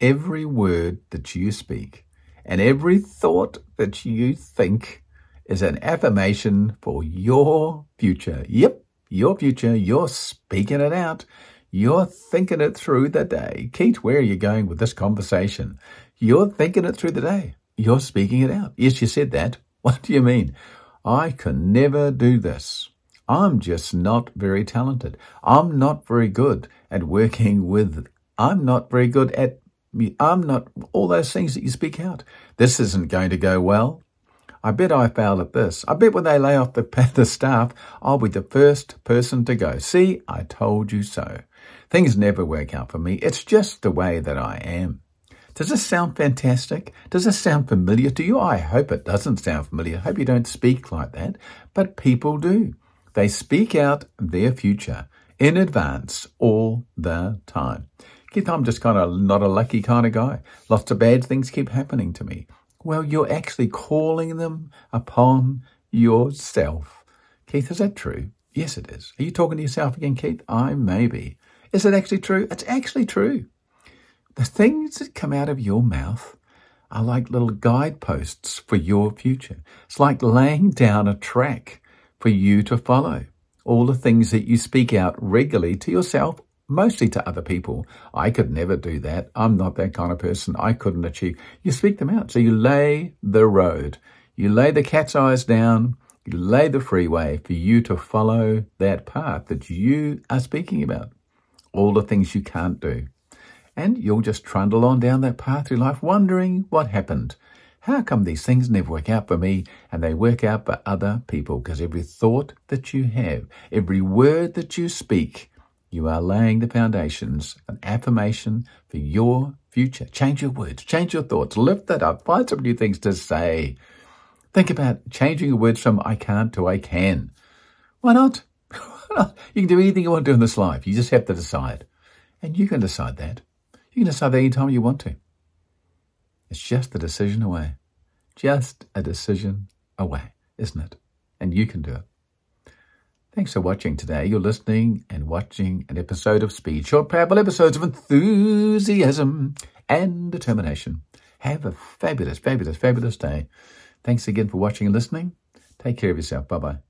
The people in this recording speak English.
every word that you speak and every thought that you think is an affirmation for your future. Yep, your future. You're speaking it out. You're thinking it through the day. Keith, where are you going with this conversation? You're thinking it through the day. You're speaking it out. Yes, you said that. What do you mean? I can never do this. I'm just not very talented. I'm not very good at working with, I'm not very good at, I'm not, all those things that you speak out. This isn't going to go well. I bet I fail at this. I bet when they lay off the, the staff, I'll be the first person to go. See, I told you so. Things never work out for me. It's just the way that I am. Does this sound fantastic? Does this sound familiar to you? I hope it doesn't sound familiar. I hope you don't speak like that. But people do. They speak out their future in advance all the time. Keith, I'm just kind of not a lucky kind of guy. Lots of bad things keep happening to me. Well, you're actually calling them upon yourself. Keith, is that true? Yes, it is. Are you talking to yourself again, Keith? I may be. Is it actually true? It's actually true. The things that come out of your mouth are like little guideposts for your future. It's like laying down a track for you to follow. All the things that you speak out regularly to yourself, mostly to other people. I could never do that. I'm not that kind of person. I couldn't achieve. You speak them out. So you lay the road. You lay the cat's eyes down. You lay the freeway for you to follow that path that you are speaking about. All the things you can't do. And you'll just trundle on down that path through life wondering what happened. How come these things never work out for me and they work out for other people? Because every thought that you have, every word that you speak, you are laying the foundations, an affirmation for your future. Change your words, change your thoughts, lift that up, find some new things to say. Think about changing your words from I can't to I can. Why not? you can do anything you want to do in this life. You just have to decide. And you can decide that. You can decide that anytime you want to. It's just a decision away. Just a decision away, isn't it? And you can do it. Thanks for watching today. You're listening and watching an episode of Speed, short, powerful episodes of enthusiasm and determination. Have a fabulous, fabulous, fabulous day. Thanks again for watching and listening. Take care of yourself. Bye bye.